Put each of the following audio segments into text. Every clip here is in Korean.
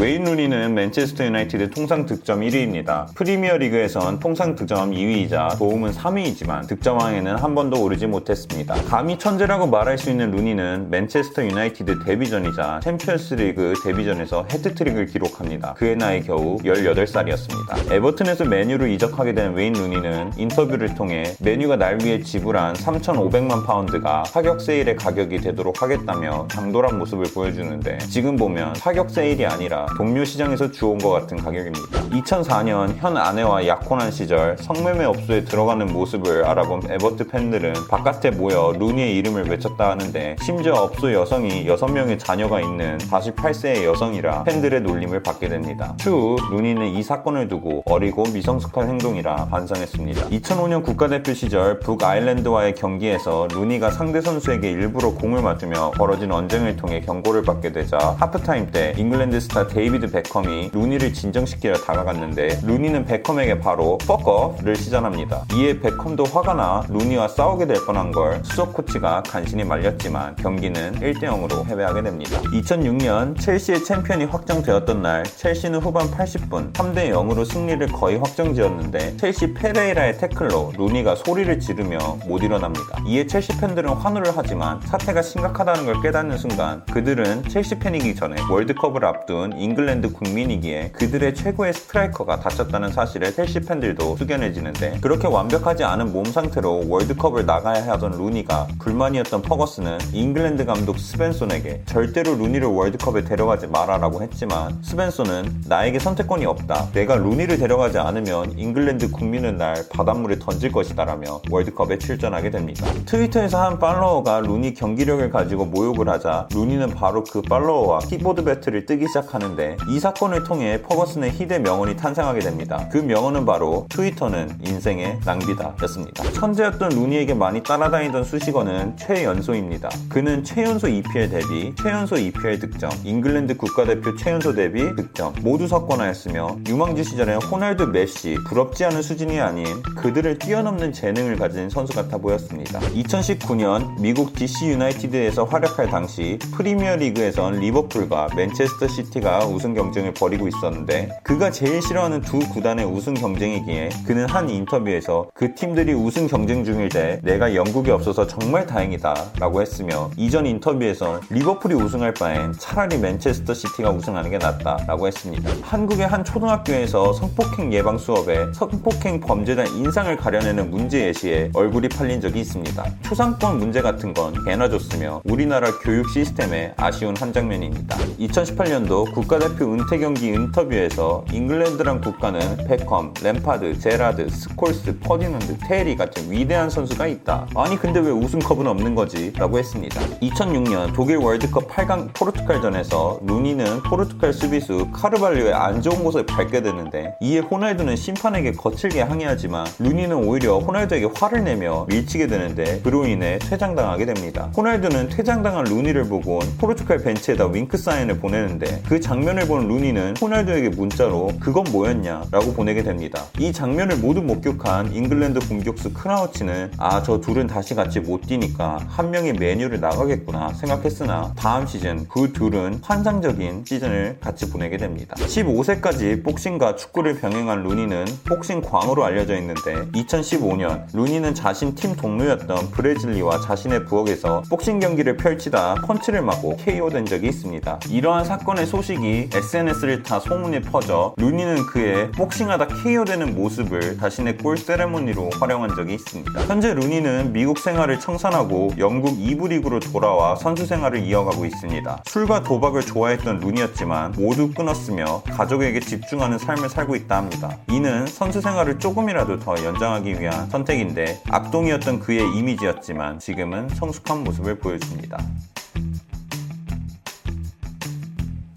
웨인 루니는 맨체스터 유나이티드 통산 득점 1위입니다. 프리미어 리그에선 통산 득점 2위이자 도움은 3위이지만 득점왕에는 한 번도 오르지 못했습니다. 감히 천재라고 말할 수 있는 루니는 맨체스터 유나이티드 데뷔전이자 챔피언스 리그 데뷔전에서 해트트릭을 기록합니다. 그의 나이 겨우 18살이었습니다. 에버튼에서 맨유로 이적하게 된 웨인 루니는 인터뷰를 통해 맨유가 날 위해 지불한 3,500만 파운드가 파격 세일의 가격이 되도록 하겠다며 당돌한 모습을 보여주는데 지금 보면 파격 세일이 아니라 동묘 시장에서 주워온 것 같은 가격입니다. 2004년 현 아내와 약혼한 시절 성매매 업소에 들어가는 모습을 알아본 에버튼 팬들은 바깥에 모여 루니의 이름을 외쳤다 하는데 심지어 업소 여성이 6명의 자녀가 있는 48세의 여성이라 팬들의 놀림을 받게 됩니다. 추후 루니는 이 사건을 두고 어리고 미성숙한 행동이라 반성했습니다. 2005년 국가대표 시절 북아일랜드와의 경기에서 루니가 상대 선수에게 일부러 공을 맞으며 벌어진 언쟁을 통해 경고를 받게 되자 하프타임 때 잉글랜드 스타 데이비드 베컴이 루니를 진정시키려 다가갔는데 루니는 베컴에게 바로 fucker를 시전합니다. 이에 베컴도 화가 나 루니와 싸우게 될 뻔한 걸 수석 코치가 간신히 말렸지만 경기는 1대 0으로 패배하게 됩니다. 2006년 첼시의 챔피언이 확정되었던 날 첼시는 후반 80분 3대 0으로 승리를 거의 확정지었는데 첼시 페레이라의 태클로 루니가 소리를 지르며 못 일어납니다. 이에 첼시 팬들은 환호를 하지만 사태가 심각하다는 걸 깨닫는 순간 그들은 첼시 팬이기 전에 월드컵을 앞둔 잉 글랜드 국민이기에 그들의 최고의 스트라이커가 다쳤다는 사실을 첼시 팬들도 숙연해지는데 그렇게 완벽하지 않은 몸 상태로 월드컵을 나가야 하던 루니가 불만이었던 퍼거슨은 잉글랜드 감독 스벤손에게 절대로 루니를 월드컵에 데려가지 마라라고 했지만 스벤손은 나에게 선택권이 없다. 내가 루니를 데려가지 않으면 잉글랜드 국민은 날 바닷물에 던질 것이다라며 월드컵에 출전하게 됩니다. 트위터에서 한 팔로워가 루니 경기력을 가지고 모욕을 하자 루니는 바로 그 팔로워와 키보드 배틀을 뜨기 시작하는데 이 사건을 통해 퍼거슨의 희대 명언이 탄생하게 됩니다. 그 명언은 바로 트위터는 인생의 낭비다 였습니다. 천재였던 루니에게 많이 따라다니던 수식어는 최연소입니다. 그는 최연소 EPL 데뷔, 최연소 EPL 득점, 잉글랜드 국가대표 최연소 데뷔 득점 모두 석권하였으며 유망주 시절에 호날두 메시 부럽지 않은 수준이 아닌 그들을 뛰어넘는 재능을 가진 선수 같아 보였습니다. 2019년 미국 DC 유나이티드에서 활약할 당시 프리미어 리그에선 리버풀과 맨체스터 시티가 우승 경쟁을 벌이고 있었는데 그가 제일 싫어하는 두 구단의 우승 경쟁이기에 그는 한 인터뷰에서 그 팀들이 우승 경쟁 중일 때 내가 영국에 없어서 정말 다행이다 라고 했으며 이전 인터뷰에서 리버풀이 우승할 바엔 차라리 맨체스터 시티가 우승하는 게 낫다 라고 했습니다. 한국의 한 초등학교에서 성폭행 예방 수업에 성폭행 범죄자 인상을 가려내는 문제 예시에 얼굴이 팔린 적이 있습니다. 초상권 문제 같은 건 개나 줬으며 우리나라 교육 시스템의 아쉬운 한 장면입니다. 2018년도 국가 대표 은퇴 경기 인터뷰에서 잉글랜드란 국가는 베컴, 램파드, 제라드, 스콜스, 퍼디넌드, 테리 같은 위대한 선수가 있다. 아니 근데 왜 우승컵은 없는 거지? 라고 했습니다. 2006년 독일 월드컵 8강 포르투갈전에서 루니는 포르투갈 수비수 카르발리오의 안 좋은 곳을 밟게 되는데 이에 호날두는 심판에게 거칠게 항의하지만 루니는 오히려 호날두에게 화를 내며 밀치게 되는데 그로 인해 퇴장당하게 됩니다. 호날두는 퇴장당한 루니를 보곤 포르투갈 벤치에다 윙크 사인을 보내는데 그 장면 을 본 루니는 호날두에게 문자로 그건 뭐였냐 라고 보내게 됩니다. 이 장면을 모두 목격한 잉글랜드 공격수 크라우치는 아 저 둘은 다시 같이 못 뛰니까 한 명이 맨유를 나가겠구나 생각했으나 다음 시즌 그 둘은 환상적인 시즌을 같이 보내게 됩니다. 15세까지 복싱과 축구를 병행한 루니는 복싱 광으로 알려져 있는데 2015년 루니는 자신 팀 동료였던 바슬리와 자신의 부엌에서 복싱 경기를 펼치다 펀치를 맞고 KO된 적이 있습니다. 이러한 사건의 소식이 SNS를 타 소문이 퍼져 루니는 그의 복싱하다 KO되는 모습을 자신의 골 세레모니로 활용한 적이 있습니다. 현재 루니는 미국 생활을 청산하고 영국 2부 리그로 돌아와 선수 생활을 이어가고 있습니다. 술과 도박을 좋아했던 루니였지만 모두 끊었으며 가족에게 집중하는 삶을 살고 있다 합니다. 이는 선수 생활을 조금이라도 더 연장하기 위한 선택인데 악동이었던 그의 이미지였지만 지금은 성숙한 모습을 보여줍니다.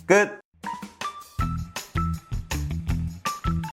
끝!